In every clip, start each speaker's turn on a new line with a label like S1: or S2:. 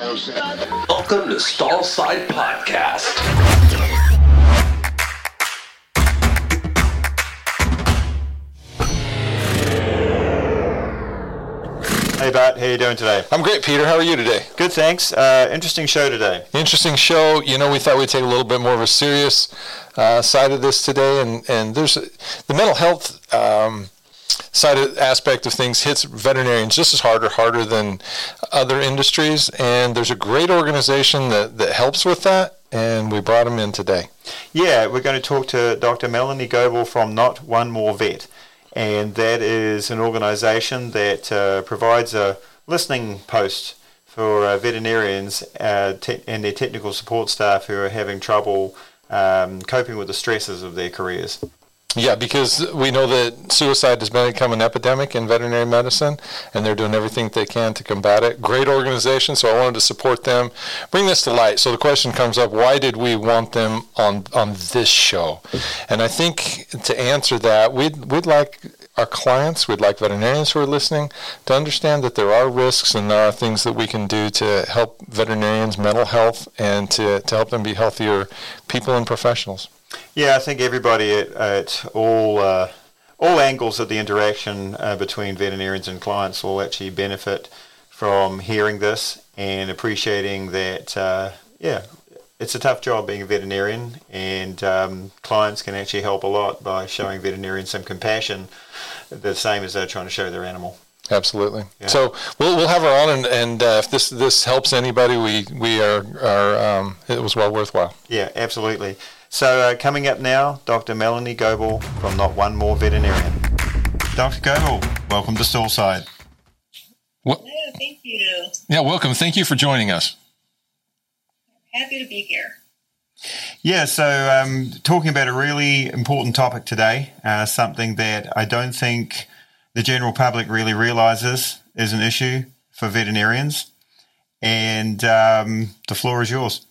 S1: Welcome to Stallside Podcast.
S2: Hey Bart, how you doing today?
S3: I'm great, Peter. How are you today?
S2: Good, thanks. Uh, interesting show today.
S3: Interesting show. You know, we thought we'd take a little bit more of a serious uh, side of this today, and and there's the mental health. Um, side of, aspect of things hits veterinarians just as hard or harder than other industries and there's a great organization that, that helps with that and we brought them in today
S2: Yeah, we're going to talk to Dr. Melanie Goebel from Not One More Vet, and that is an organisation that uh, provides a listening post for uh, veterinarians uh, te- and their technical support staff who are having trouble um, coping with the stresses of their careers.
S3: Yeah, because we know that suicide has become an epidemic in veterinary medicine, and they're doing everything they can to combat it. Great organization, so I wanted to support them, bring this to light. So the question comes up: Why did we want them on on this show? And I think to answer that, we'd we'd like our clients, we'd like veterinarians who are listening to understand that there are risks and there are things that we can do to help veterinarians' mental health and to, to help them be healthier people and professionals.
S2: Yeah, I think everybody at, at all uh, all angles of the interaction uh, between veterinarians and clients will actually benefit from hearing this and appreciating that. Uh, yeah, it's a tough job being a veterinarian, and um, clients can actually help a lot by showing veterinarians some compassion, the same as they're trying to show their animal.
S3: Absolutely.
S2: Yeah.
S3: So we'll we'll have her on, and, and uh, if this this helps anybody, we we are are um, it was well worthwhile.
S2: Yeah, absolutely. So uh, coming up now, Dr. Melanie Goebel from Not One More Veterinarian. Dr. Goebel, welcome to Stallside.
S3: Well,
S4: Hello, thank you.
S3: yeah, welcome. Thank you for joining us.
S4: Happy to be here.
S2: Yeah, so um, talking about a really important topic today, uh, something that I don't think the general public really realizes is an issue for veterinarians. And um, the floor is yours.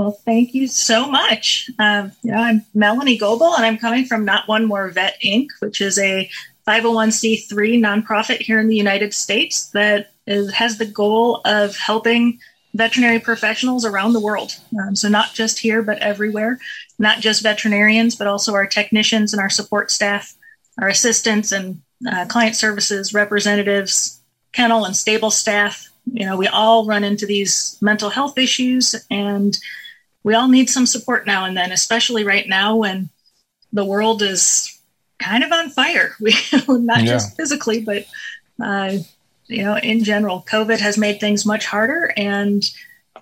S4: Well, thank you so much. Um, you know, I'm Melanie Goebel, and I'm coming from Not One More Vet Inc., which is a 501c3 nonprofit here in the United States that is, has the goal of helping veterinary professionals around the world. Um, so, not just here, but everywhere. Not just veterinarians, but also our technicians and our support staff, our assistants and uh, client services representatives, kennel and stable staff. You know, we all run into these mental health issues and we all need some support now and then, especially right now when the world is kind of on fire. We not
S3: Yeah.
S4: just physically, but uh, you know, in general, COVID has made things much harder, and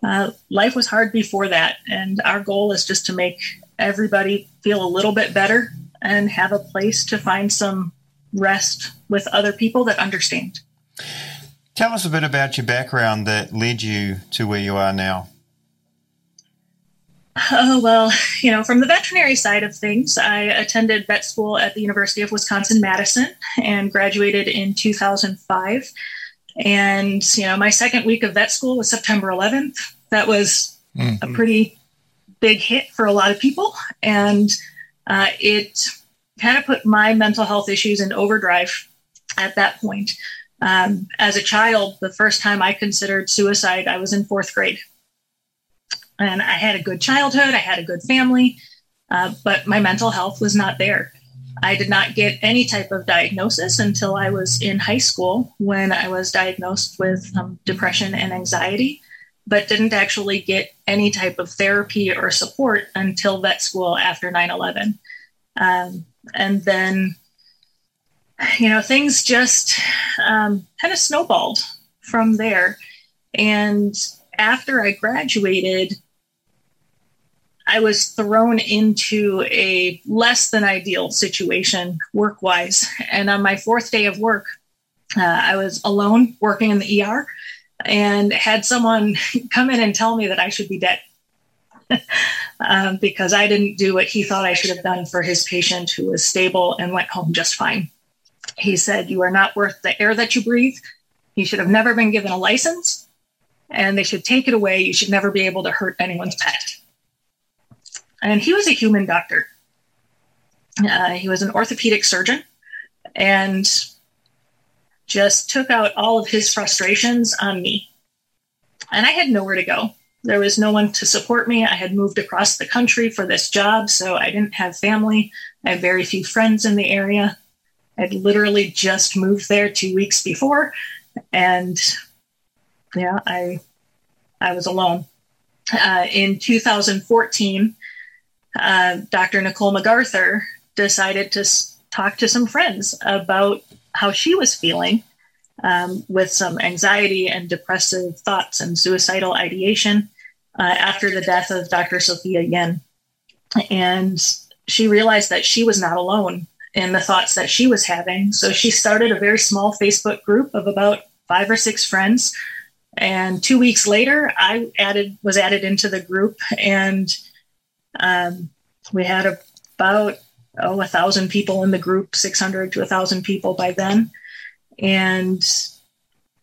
S4: uh, life was hard before that. And our goal is just to make everybody feel a little bit better and have a place to find some rest with other people that understand.
S2: Tell us a bit about your background that led you to where you are now.
S4: Oh, well, you know, from the veterinary side of things, I attended vet school at the University of Wisconsin Madison and graduated in 2005. And, you know, my second week of vet school was September 11th. That was a pretty big hit for a lot of people. And uh, it kind of put my mental health issues in overdrive at that point. Um, as a child, the first time I considered suicide, I was in fourth grade and I had a good childhood, I had a good family, uh, but my mental health was not there. I did not get any type of diagnosis until I was in high school when I was diagnosed with um, depression and anxiety, but didn't actually get any type of therapy or support until vet school after 9 11. Um, and then, you know, things just um, kind of snowballed from there. And after I graduated, I was thrown into a less than ideal situation work wise. And on my fourth day of work, uh, I was alone working in the ER and had someone come in and tell me that I should be dead um, because I didn't do what he thought I should have done for his patient who was stable and went home just fine. He said, You are not worth the air that you breathe. You should have never been given a license and they should take it away. You should never be able to hurt anyone's pet. And he was a human doctor. Uh, he was an orthopedic surgeon and just took out all of his frustrations on me. and I had nowhere to go. There was no one to support me. I had moved across the country for this job, so I didn't have family. I had very few friends in the area. I'd literally just moved there two weeks before, and yeah, I I was alone. Uh, in 2014, uh, Dr. Nicole McArthur decided to talk to some friends about how she was feeling um, with some anxiety and depressive thoughts and suicidal ideation uh, after the death of Dr. Sophia Yin. And she realized that she was not alone in the thoughts that she was having. So she started a very small Facebook group of about five or six friends. And two weeks later, I added was added into the group, and um, we had about oh a thousand people in the group, six hundred to a thousand people by then, and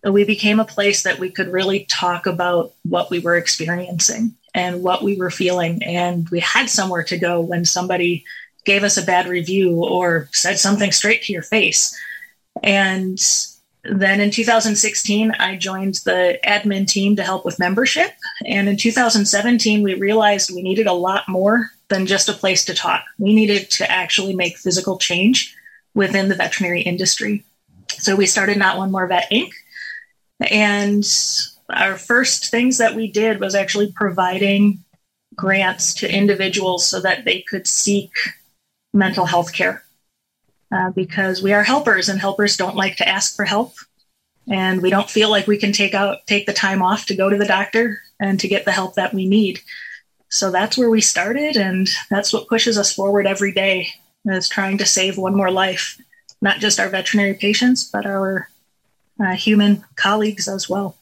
S4: we became a place that we could really talk about what we were experiencing and what we were feeling, and we had somewhere to go when somebody gave us a bad review or said something straight to your face. And then in 2016, I joined the admin team to help with membership. And in 2017, we realized we needed a lot more than just a place to talk. We needed to actually make physical change within the veterinary industry. So we started Not One More Vet Inc. And our first things that we did was actually providing grants to individuals so that they could seek mental health care uh, because we are helpers and helpers don't like to ask for help. And we don't feel like we can take out take the time off to go to the doctor and to get the help that we need. So that's where we started and that's what pushes us forward every day is trying to save one more life not just our veterinary patients but our uh, human colleagues as well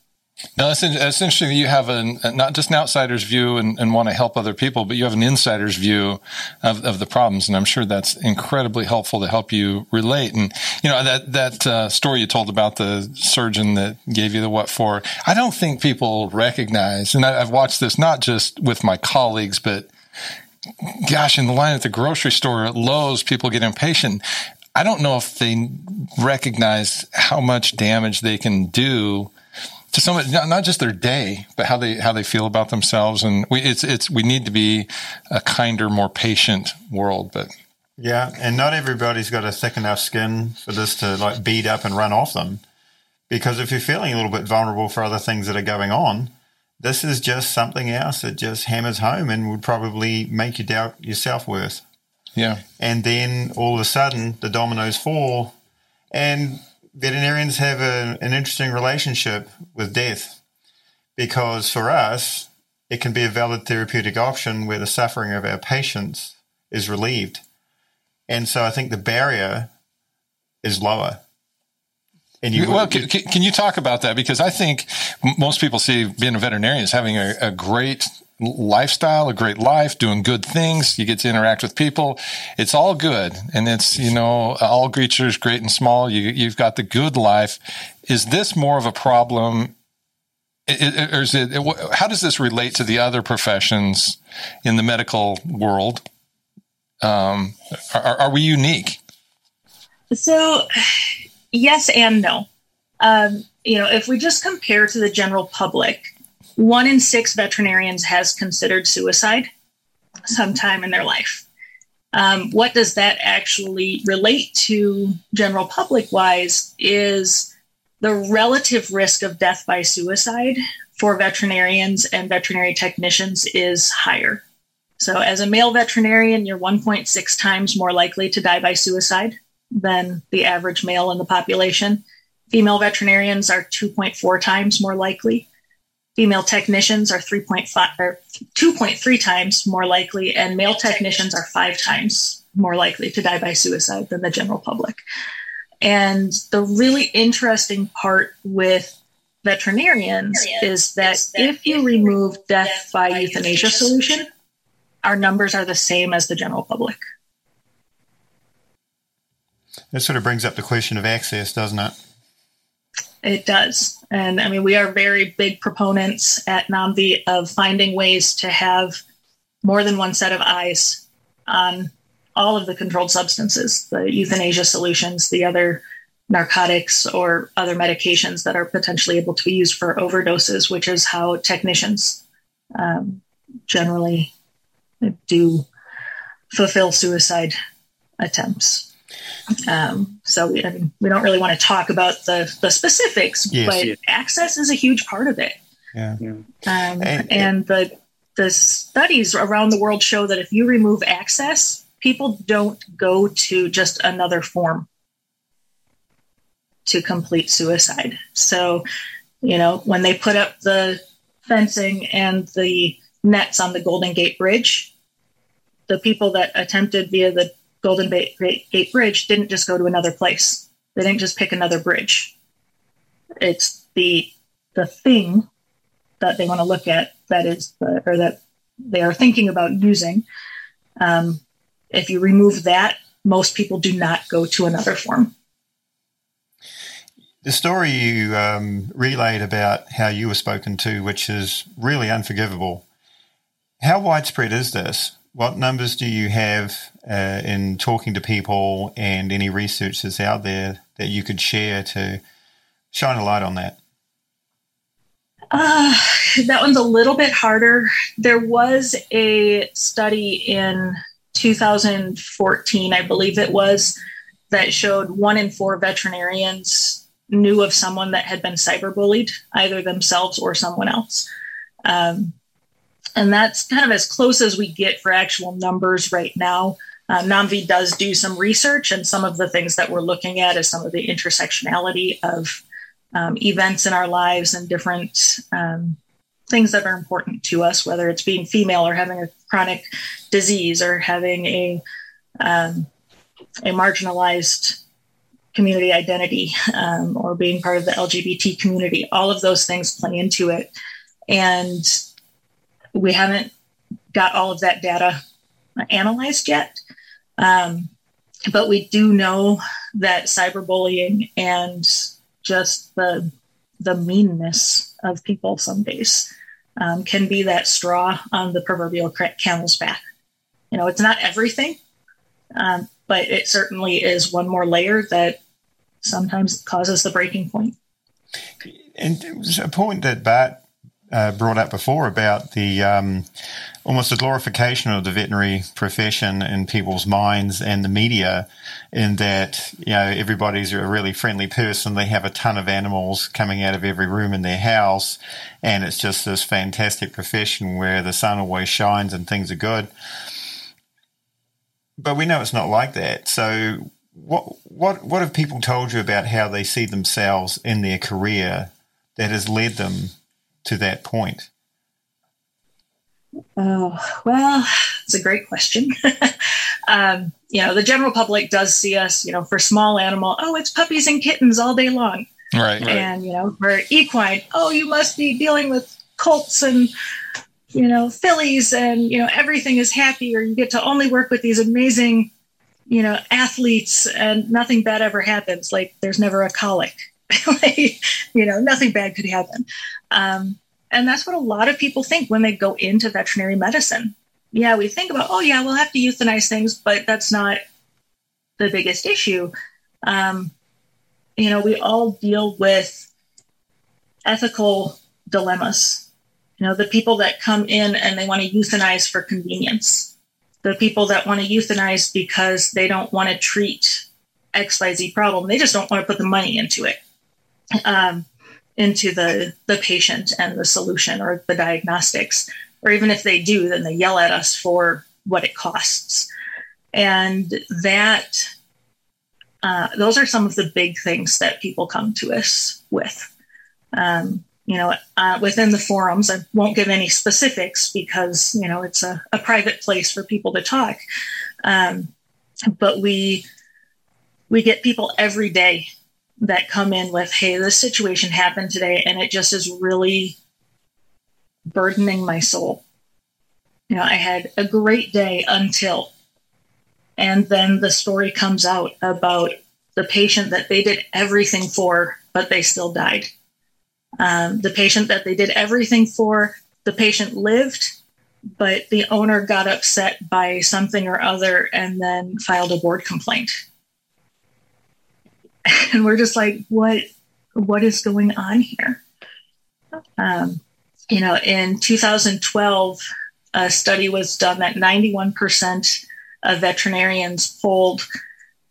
S3: now, that's, interesting. You have an, not just an outsider's view and, and, want to help other people, but you have an insider's view of, of the problems. And I'm sure that's incredibly helpful to help you relate. And, you know, that, that uh, story you told about the surgeon that gave you the what for, I don't think people recognize, and I, I've watched this not just with my colleagues, but gosh, in the line at the grocery store at Lowe's, people get impatient. I don't know if they recognize how much damage they can do to some, not just their day, but how they how they feel about themselves. And we, it's it's we need to be a kinder, more patient world. But
S2: yeah, and not everybody's got a thick enough skin for this to like beat up and run off them. Because if you're feeling a little bit vulnerable for other things that are going on, this is just something else that just hammers home and would probably make you doubt your self worth.
S3: Yeah.
S2: And then all of a sudden the dominoes fall and veterinarians have a, an interesting relationship with death because for us, it can be a valid therapeutic option where the suffering of our patients is relieved. And so I think the barrier is lower.
S3: And you, well, can, can, you talk about that? Because I think most people see being a veterinarian as having a, a great lifestyle, a great life, doing good things. You get to interact with people. It's all good. And it's, you know, all creatures, great and small. You, you've got the good life. Is this more of a problem? Or is it, how does this relate to the other professions in the medical world? Um, are, are we unique?
S4: So, yes and no. Um, you know, if we just compare to the general public, one in six veterinarians has considered suicide sometime in their life. Um, what does that actually relate to general public wise is the relative risk of death by suicide for veterinarians and veterinary technicians is higher. So, as a male veterinarian, you're 1.6 times more likely to die by suicide than the average male in the population. Female veterinarians are 2.4 times more likely female technicians are 3.5 or 2.3 times more likely and male technicians are five times more likely to die by suicide than the general public. And the really interesting part with veterinarians is that if you remove death by euthanasia solution our numbers are the same as the general public.
S2: That sort of brings up the question of access doesn't it
S4: it does. And I mean, we are very big proponents at NOMV of finding ways to have more than one set of eyes on all of the controlled substances, the euthanasia solutions, the other narcotics or other medications that are potentially able to be used for overdoses, which is how technicians um, generally do fulfill suicide attempts. Um, so we, I mean, we don't really want to talk about the, the specifics, yes, but yes. access is a huge part of it.
S2: Yeah.
S4: Um, and, and the the studies around the world show that if you remove access, people don't go to just another form to complete suicide. So, you know, when they put up the fencing and the nets on the Golden Gate Bridge, the people that attempted via the Golden Gate Bridge didn't just go to another place. They didn't just pick another bridge. It's the the thing that they want to look at that is the, or that they are thinking about using. Um, if you remove that, most people do not go to another form.
S2: The story you um, relayed about how you were spoken to, which is really unforgivable. How widespread is this? What numbers do you have uh, in talking to people and any research that's out there that you could share to shine a light on that?
S4: Uh, that one's a little bit harder. There was a study in 2014, I believe it was, that showed one in four veterinarians knew of someone that had been cyberbullied, either themselves or someone else. Um, and that's kind of as close as we get for actual numbers right now. Uh, NOMV does do some research, and some of the things that we're looking at is some of the intersectionality of um, events in our lives and different um, things that are important to us, whether it's being female or having a chronic disease or having a um, a marginalized community identity um, or being part of the LGBT community. All of those things play into it. And we haven't got all of that data analyzed yet. Um, but we do know that cyberbullying and just the the meanness of people some days um, can be that straw on the proverbial camel's back. You know, it's not everything, um, but it certainly is one more layer that sometimes causes the breaking point.
S2: And it was a point that Bart uh, brought up before about the um, almost a glorification of the veterinary profession in people's minds and the media, in that you know everybody's a really friendly person. They have a ton of animals coming out of every room in their house, and it's just this fantastic profession where the sun always shines and things are good. But we know it's not like that. So what what what have people told you about how they see themselves in their career that has led them to that point?
S4: Oh well, it's a great question. um, you know, the general public does see us, you know, for small animal. Oh, it's puppies and kittens all day long.
S3: Right. right.
S4: And you know, for equine, oh, you must be dealing with colts and you know fillies, and you know everything is happy, or you get to only work with these amazing you know, athletes and nothing bad ever happens. Like there's never a colic. you know, nothing bad could happen. Um, and that's what a lot of people think when they go into veterinary medicine. Yeah, we think about, oh, yeah, we'll have to euthanize things, but that's not the biggest issue. Um, you know, we all deal with ethical dilemmas. You know, the people that come in and they want to euthanize for convenience the people that want to euthanize because they don't want to treat XYZ problem. They just don't want to put the money into it, um, into the, the patient and the solution or the diagnostics. Or even if they do, then they yell at us for what it costs. And that, uh, those are some of the big things that people come to us with. Um, you know, uh, within the forums. I won't give any specifics because, you know, it's a, a private place for people to talk. Um, but we, we get people every day that come in with, hey, this situation happened today and it just is really burdening my soul. You know, I had a great day until, and then the story comes out about the patient that they did everything for, but they still died um, the patient that they did everything for, the patient lived, but the owner got upset by something or other and then filed a board complaint. And we're just like, what what is going on here? Um, you know, in 2012, a study was done that 91% of veterinarians polled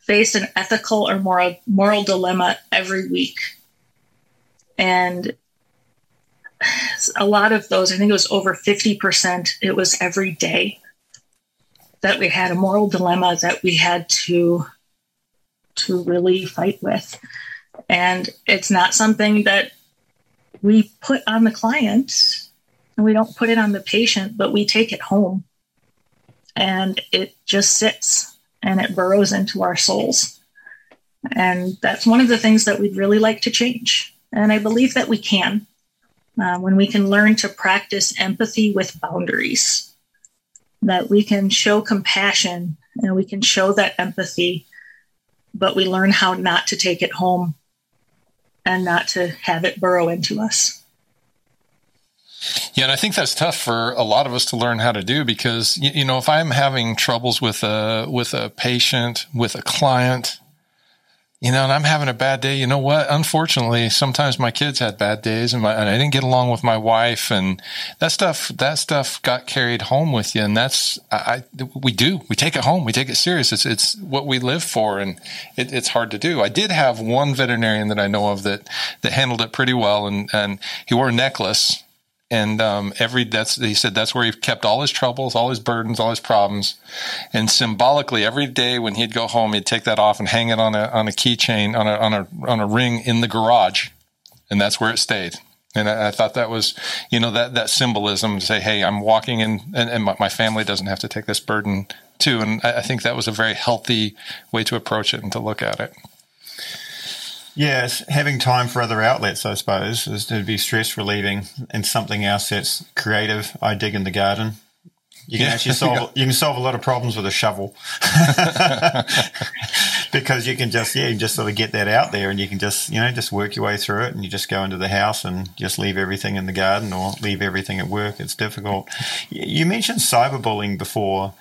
S4: faced an ethical or moral moral dilemma every week, and a lot of those, I think it was over 50%, it was every day that we had a moral dilemma that we had to to really fight with. And it's not something that we put on the client and we don't put it on the patient, but we take it home and it just sits and it burrows into our souls. And that's one of the things that we'd really like to change. And I believe that we can uh, when we can learn to practice empathy with boundaries, that we can show compassion and we can show that empathy, but we learn how not to take it home and not to have it burrow into us.
S3: Yeah, and I think that's tough for a lot of us to learn how to do because you know if I'm having troubles with a with a patient, with a client, you know, and I'm having a bad day. You know what? Unfortunately, sometimes my kids had bad days, and, my, and I didn't get along with my wife, and that stuff that stuff got carried home with you, and that's I, I we do we take it home, we take it serious. It's it's what we live for, and it, it's hard to do. I did have one veterinarian that I know of that that handled it pretty well, and and he wore a necklace and um, every that's he said that's where he kept all his troubles, all his burdens, all his problems, and symbolically every day when he'd go home, he'd take that off and hang it on a on a keychain on a on a on a ring in the garage, and that's where it stayed. And I, I thought that was, you know, that that symbolism to say, hey, I'm walking in, and, and my, my, family doesn't have to take this burden too. And I, I think that was a very healthy way to approach it and to look at it.
S2: Yes, having time for other outlets, I suppose, is to be stress relieving and something else that's creative. I dig in the garden. You can yeah. actually solve you can solve a lot of problems with a shovel because you can just yeah you just sort of get that out there and you can just you know just work your way through it and you just go into the house and just leave everything in the garden or leave everything at work. It's difficult. You mentioned cyberbullying before.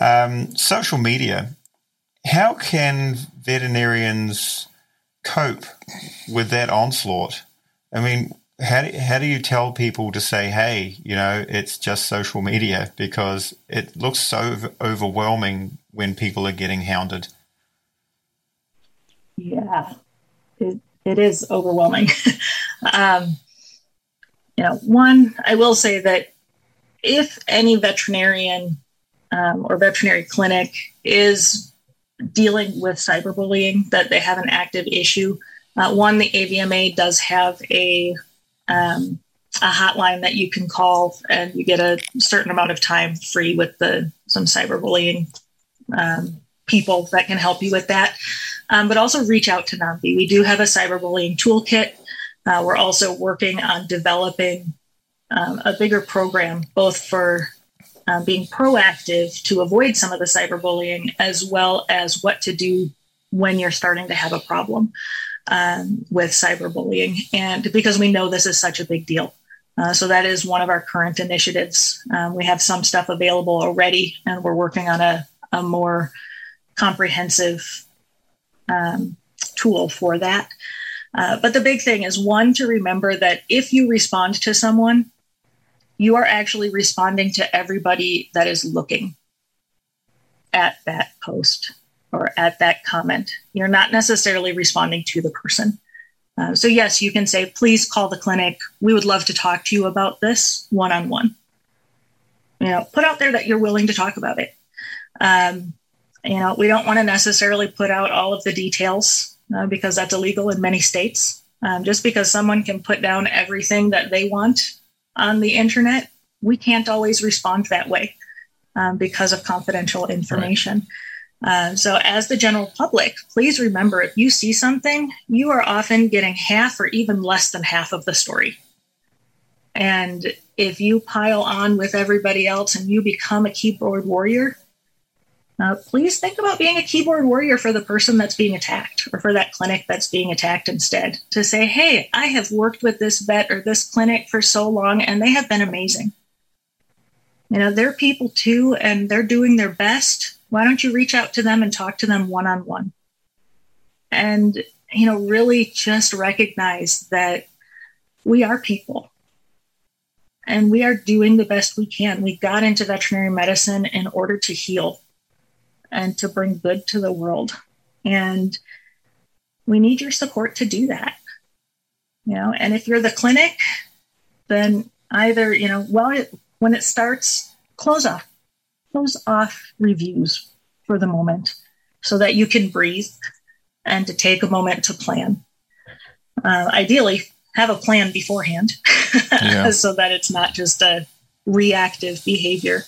S2: Um, social media. How can veterinarians cope with that onslaught? I mean, how do, how do you tell people to say, hey, you know, it's just social media because it looks so overwhelming when people are getting hounded?
S4: Yeah, it, it is overwhelming. um, you know, one, I will say that if any veterinarian um, or veterinary clinic is dealing with cyberbullying, that they have an active issue. Uh, one, the AVMA does have a um, a hotline that you can call, and you get a certain amount of time free with the some cyberbullying um, people that can help you with that. Um, but also reach out to NOMV. We do have a cyberbullying toolkit. Uh, we're also working on developing um, a bigger program, both for um, being proactive to avoid some of the cyberbullying, as well as what to do when you're starting to have a problem um, with cyberbullying. And because we know this is such a big deal. Uh, so that is one of our current initiatives. Um, we have some stuff available already, and we're working on a, a more comprehensive um, tool for that. Uh, but the big thing is one to remember that if you respond to someone, you are actually responding to everybody that is looking at that post or at that comment. You're not necessarily responding to the person. Uh, so, yes, you can say, please call the clinic. We would love to talk to you about this one on one. You know, put out there that you're willing to talk about it. Um, you know, we don't want to necessarily put out all of the details uh, because that's illegal in many states. Um, just because someone can put down everything that they want on the internet, we can't always respond that way um, because of confidential information. Right. Uh, so, as the general public, please remember if you see something, you are often getting half or even less than half of the story. And if you pile on with everybody else and you become a keyboard warrior, uh, please think about being a keyboard warrior for the person that's being attacked or for that clinic that's being attacked instead. To say, hey, I have worked with this vet or this clinic for so long and they have been amazing. You know, they're people too and they're doing their best. Why don't you reach out to them and talk to them one on one? And you know, really just recognize that we are people and we are doing the best we can. We got into veterinary medicine in order to heal and to bring good to the world. And we need your support to do that. You know, and if you're the clinic, then either, you know, well, it, when it starts, close off, close off reviews for the moment so that you can breathe and to take a moment to plan. Uh, ideally, have a plan beforehand yeah. so that it's not just a reactive behavior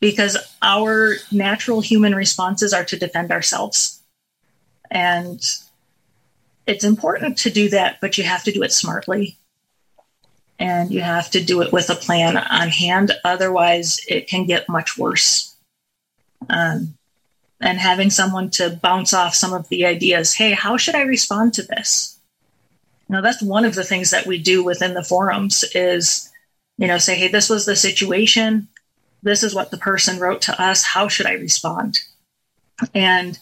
S4: because our natural human responses are to defend ourselves. And it's important to do that, but you have to do it smartly. And you have to do it with a plan on hand. Otherwise, it can get much worse. Um, and having someone to bounce off some of the ideas hey, how should I respond to this? Now that's one of the things that we do within the forums is, you know, say, hey, this was the situation. This is what the person wrote to us. How should I respond? And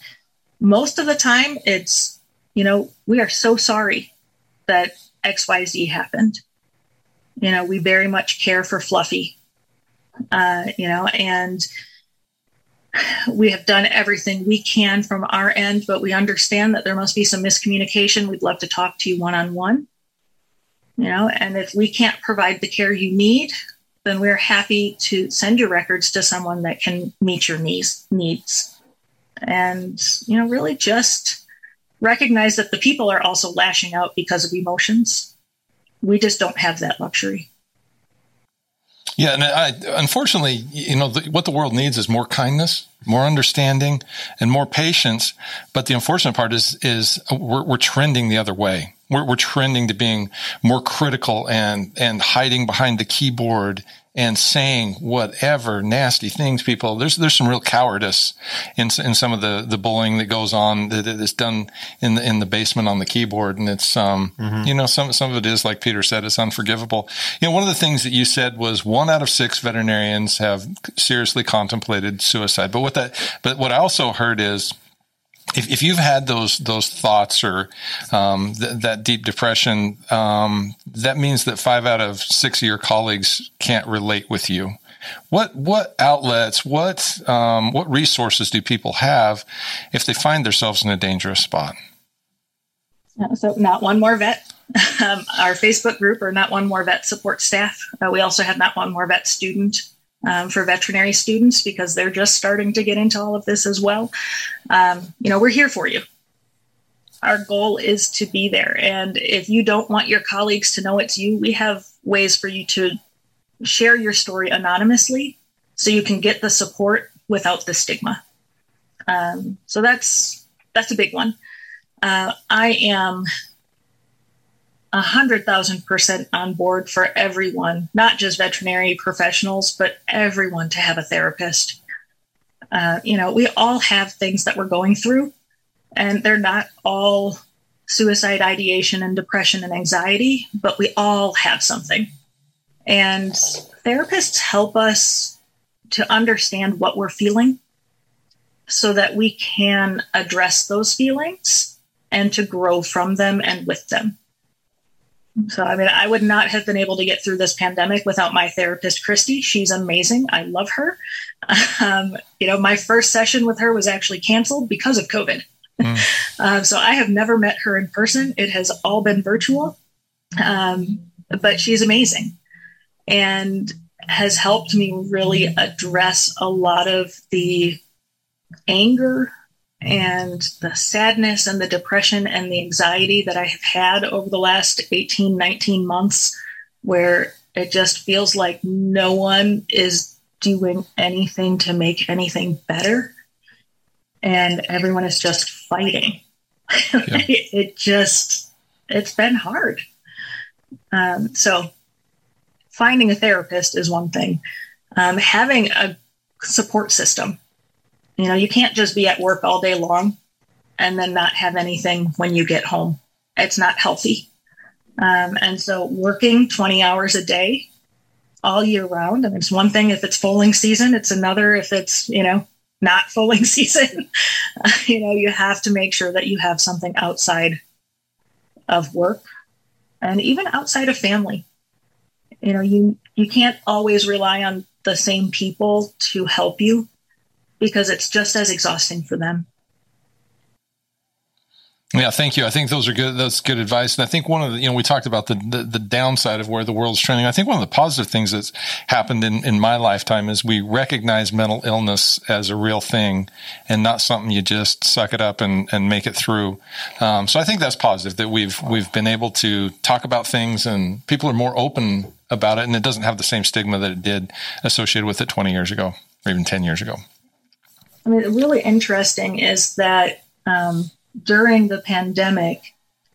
S4: most of the time, it's, you know, we are so sorry that XYZ happened. You know, we very much care for Fluffy, uh, you know, and we have done everything we can from our end, but we understand that there must be some miscommunication. We'd love to talk to you one on one. You know, and if we can't provide the care you need, then we're happy to send your records to someone that can meet your needs needs. And, you know, really just recognize that the people are also lashing out because of emotions. We just don't have that luxury.
S3: Yeah, and I, unfortunately, you know, the, what the world needs is more kindness, more understanding, and more patience. But the unfortunate part is, is we're, we're trending the other way. We're, we're trending to being more critical and and hiding behind the keyboard and saying whatever nasty things people there's there's some real cowardice in in some of the the bullying that goes on that is done in the in the basement on the keyboard and it's um mm-hmm. you know some some of it is like Peter said it's unforgivable you know one of the things that you said was one out of 6 veterinarians have seriously contemplated suicide but what that but what I also heard is if, if you've had those those thoughts or um, th- that deep depression, um, that means that five out of six of your colleagues can't relate with you. What what outlets, what um, what resources do people have if they find themselves in a dangerous spot?
S4: So, not one more vet. Um, our Facebook group, or not one more vet support staff. Uh, we also have not one more vet student um, for veterinary students because they're just starting to get into all of this as well. Um, you know, we're here for you. Our goal is to be there. And if you don't want your colleagues to know it's you, we have ways for you to share your story anonymously so you can get the support without the stigma. Um, so that's that's a big one. Uh, I am 100,000% on board for everyone, not just veterinary professionals, but everyone to have a therapist. Uh, you know, we all have things that we're going through, and they're not all suicide ideation and depression and anxiety, but we all have something. And therapists help us to understand what we're feeling so that we can address those feelings and to grow from them and with them. So, I mean, I would not have been able to get through this pandemic without my therapist, Christy. She's amazing. I love her. Um, you know, my first session with her was actually canceled because of COVID. Mm. uh, so, I have never met her in person. It has all been virtual. Um, but she's amazing and has helped me really address a lot of the anger and the sadness and the depression and the anxiety that I have had over the last 18, 19 months, where it just feels like no one is doing anything to make anything better. And everyone is just fighting. Yeah. it just, it's been hard. Um, so, finding a therapist is one thing. Um, having a support system you know, you can't just be at work all day long and then not have anything when you get home. It's not healthy. Um, and so working 20 hours a day all year round, I mean, it's one thing if it's foaling season, it's another if it's, you know, not foaling season. you know, you have to make sure that you have something outside of work and even outside of family. You know, you you can't always rely on the same people to help you because it's just as exhausting for them.
S3: Yeah, thank you. I think those are good. That's good advice. And I think one of the, you know, we talked about the, the, the downside of where the world's trending. I think one of the positive things that's happened in, in my lifetime is we recognize mental illness as a real thing and not something you just suck it up and, and make it through. Um, so I think that's positive that we've, we've been able to talk about things and people are more open about it and it doesn't have the same stigma that it did associated with it 20 years ago or even 10 years ago.
S4: I mean, really interesting is that, um, during the pandemic,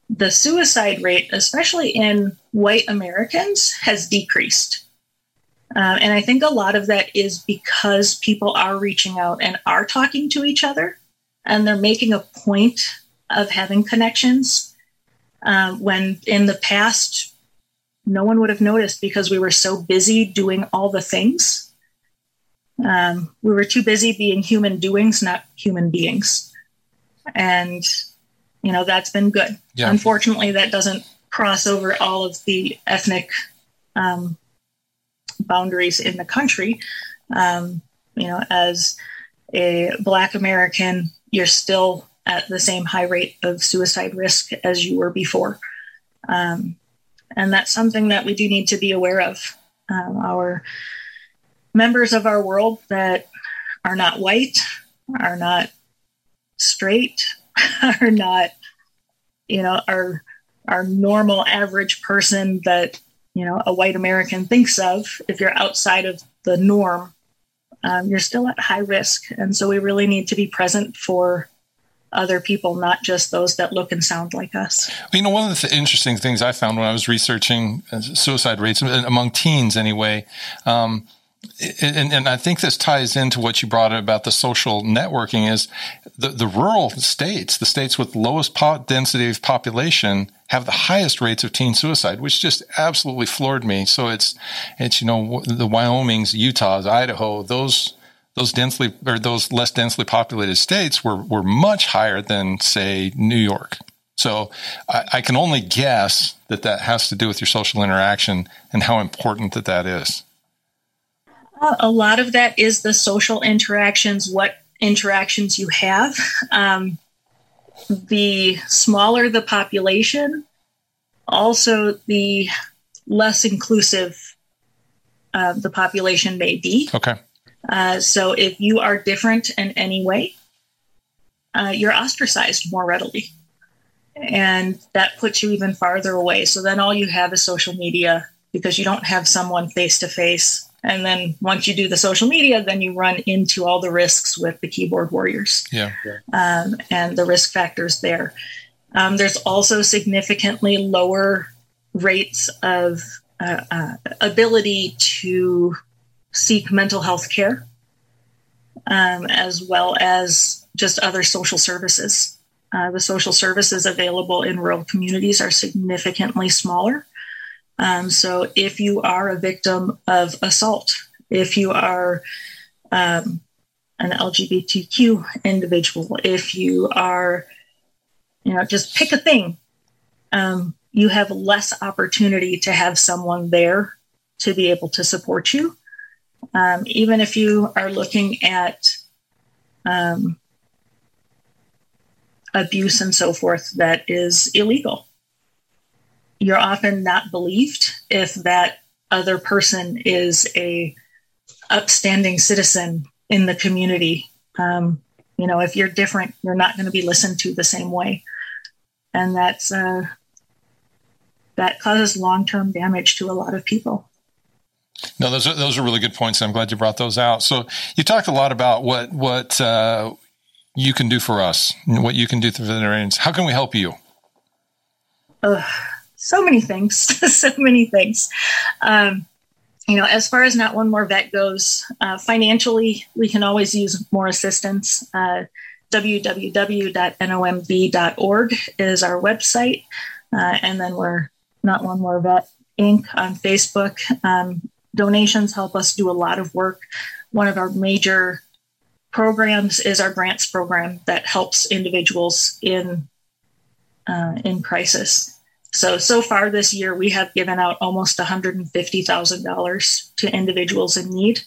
S4: the suicide rate, especially in white Americans, has decreased. Uh, and I think a lot of that is because people are reaching out and are talking to each other, and they're making a point of having connections. Um, when in the past, no one would have noticed because we were so busy doing all the things. Um, we were too busy being human doings, not human beings and you know that's been good. Yeah. Unfortunately, that doesn't cross over all of the ethnic um, boundaries in the country. Um, you know, as a Black American, you're still at the same high rate of suicide risk as you were before. Um, and that's something that we do need to be aware of. Um, our members of our world that are not white, are not straight are not you know our our normal average person that you know a white american thinks of if you're outside of the norm um, you're still at high risk. And so we really need to be present for other people not just those that look and sound like us.
S3: You know one of the interesting things i found when i was researching uh, suicide rates among teens anyway um, and, and, I think this ties into what you brought about the social networking is the, the rural states, the states with lowest po- density of population have the highest rates of teen suicide, which just absolutely floored me. So it's, it's, you know, the Wyomings, Utahs, Idaho, those, those densely or those less densely populated states were, were much higher than say New York. So I, I can only guess that that has to do with your social interaction and how important that that is.
S4: A lot of that is the social interactions, what interactions you have. Um, the smaller the population, also the less inclusive uh, the population may be.
S3: Okay.
S4: Uh, so if you are different in any way, uh, you're ostracized more readily. And that puts you even farther away. So then all you have is social media because you don't have someone face to face and then once you do the social media, then you run into all the risks with the keyboard warriors.
S3: Yeah.
S4: Um, and the risk factors there. Um, there's also significantly lower rates of uh, uh, ability to seek mental health care, um, as well as just other social services. Uh, the social services available in rural communities are significantly smaller. Um, so if you are a victim of assault, if you are um, an LGBTQ individual, if you are, you know, just pick a thing, um, you have less opportunity to have someone there to be able to support you. Um, even if you are looking at um, abuse and so forth that is illegal you're often not believed if that other person is a upstanding citizen in the community. Um, you know, if you're different, you're not going to be listened to the same way, and that's uh, that causes long-term damage to a lot of people.
S3: No, those are those are really good points. I'm glad you brought those out. So you talked a lot about what what uh, you can do for us, what you can do for veterinarians. How can we help you?
S4: Uh, so many things, so many things. Um, you know, as far as not one more vet goes, uh, financially, we can always use more assistance. Uh, www.nomv.org is our website. Uh, and then we're not one more vet Inc. on Facebook. Um, donations help us do a lot of work. One of our major programs is our grants program that helps individuals in uh, in crisis. So so far this year we have given out almost $150,000 to individuals in need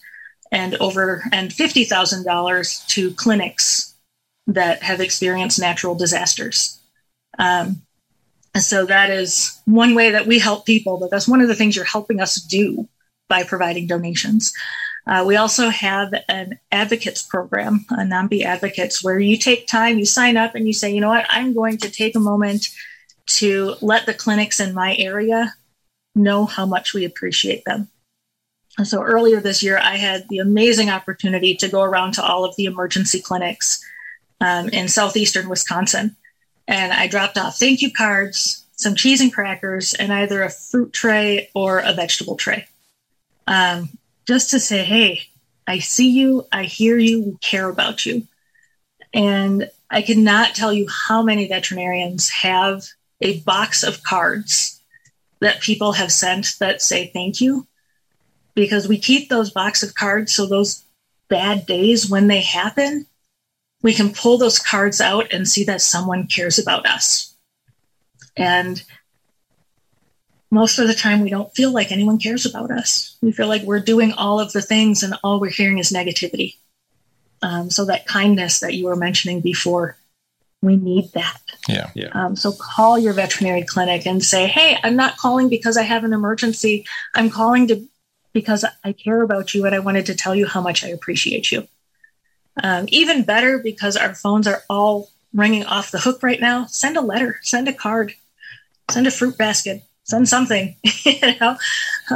S4: and over and $50,000 to clinics that have experienced natural disasters. Um, so that is one way that we help people, but that's one of the things you're helping us do by providing donations. Uh, we also have an advocates program, a NOMV advocates, where you take time, you sign up, and you say, you know what, I'm going to take a moment to let the clinics in my area know how much we appreciate them. And so earlier this year, I had the amazing opportunity to go around to all of the emergency clinics um, in southeastern Wisconsin. And I dropped off thank you cards, some cheese and crackers, and either a fruit tray or a vegetable tray. Um, just to say, hey, I see you, I hear you, we care about you. And I cannot tell you how many veterinarians have a box of cards that people have sent that say thank you. Because we keep those box of cards so those bad days when they happen we can pull those cards out and see that someone cares about us. And most of the time we don't feel like anyone cares about us. We feel like we're doing all of the things and all we're hearing is negativity. Um, so that kindness that you were mentioning before we need that.
S3: Yeah.
S5: Yeah.
S4: Um, so call your veterinary clinic and say, hey, I'm not calling because I have an emergency. I'm calling to because I care about you and I wanted to tell you how much I appreciate you. Um, even better because our phones are all ringing off the hook right now. Send a letter, send a card, send a fruit basket, send something. you know,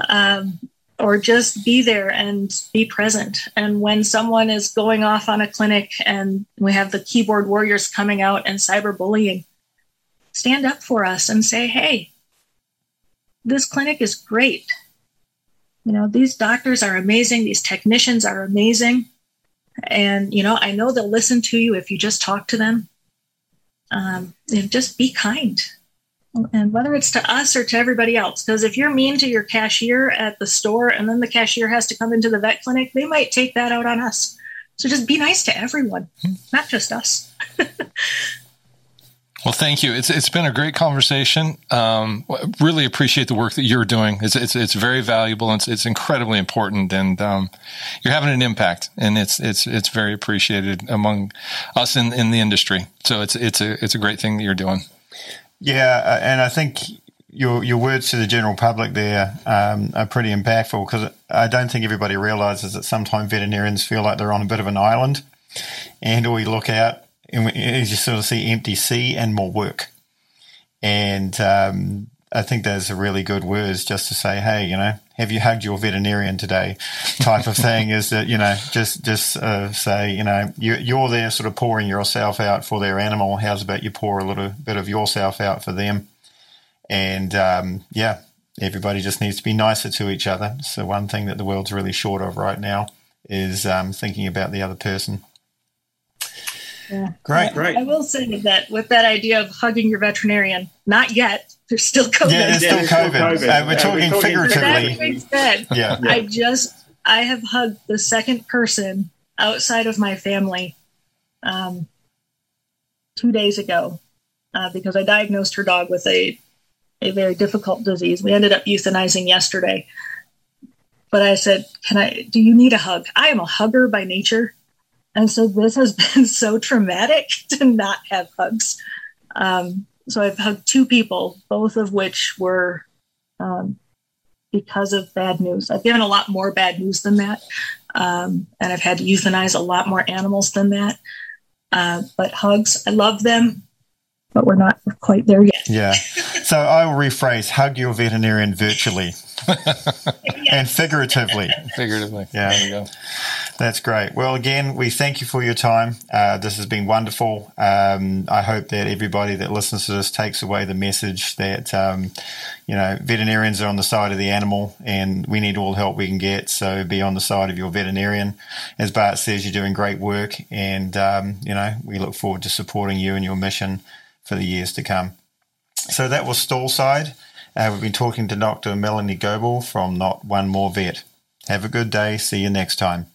S4: um, or just be there and be present. And when someone is going off on a clinic and we have the keyboard warriors coming out and cyberbullying, stand up for us and say, hey, this clinic is great. You know, these doctors are amazing, these technicians are amazing. And, you know, I know they'll listen to you if you just talk to them. Um, just be kind and whether it's to us or to everybody else because if you're mean to your cashier at the store and then the cashier has to come into the vet clinic they might take that out on us. So just be nice to everyone not just us.
S3: Well thank you. It's it's been a great conversation. Um, really appreciate the work that you're doing. It's it's, it's very valuable and it's, it's incredibly important and um, you're having an impact and it's it's it's very appreciated among us in, in the industry. So it's it's a it's a great thing that you're doing
S2: yeah, uh, and I think your your words to the general public there um, are pretty impactful because I don't think everybody realizes that sometimes veterinarians feel like they're on a bit of an island, and we look out and we, you just sort of see empty sea and more work, and um, I think those are really good words just to say, hey, you know, have you hugged your veterinarian today? Type of thing is that you know just just uh, say you know you, you're there sort of pouring yourself out for their animal. How's about you pour a little bit of yourself out for them? And um, yeah, everybody just needs to be nicer to each other. So one thing that the world's really short of right now is um, thinking about the other person.
S4: Yeah.
S2: Great.
S5: Great.
S4: I will say that with that idea of hugging your veterinarian, not yet. There's still COVID.
S2: Yeah, there's
S5: Yeah,
S2: still
S5: there's still
S2: COVID.
S5: COVID.
S2: Uh, we're
S5: Yeah, we're
S2: talking
S5: talking-
S4: But that
S2: figuratively.
S4: said,
S2: Yeah.
S4: I just I have hugged the second person outside of my family um, two days ago uh, because I diagnosed her dog with a a very difficult disease. We ended up euthanizing yesterday, but I said, "Can I? Do you need a hug? I am a hugger by nature." And so this has been so traumatic to not have hugs. Um, so I've hugged two people, both of which were um, because of bad news. I've given a lot more bad news than that. Um, and I've had to euthanize a lot more animals than that. Uh, but hugs, I love them, but we're not quite there yet.
S2: Yeah. So I will rephrase hug your veterinarian virtually and figuratively.
S3: figuratively
S2: Yeah.
S3: there you go
S2: That's great. Well, again, we thank you for your time. Uh, this has been wonderful. Um, I hope that everybody that listens to this takes away the message that, um, you know, veterinarians are on the side of the animal and we need all the help we can get. So be on the side of your veterinarian. As Bart says, you're doing great work. And, um, you know, we look forward to supporting you and your mission for the years to come. So that was Stall Side. Uh, we've been talking to Dr. Melanie Goebel from Not One More Vet. Have a good day. See you next time.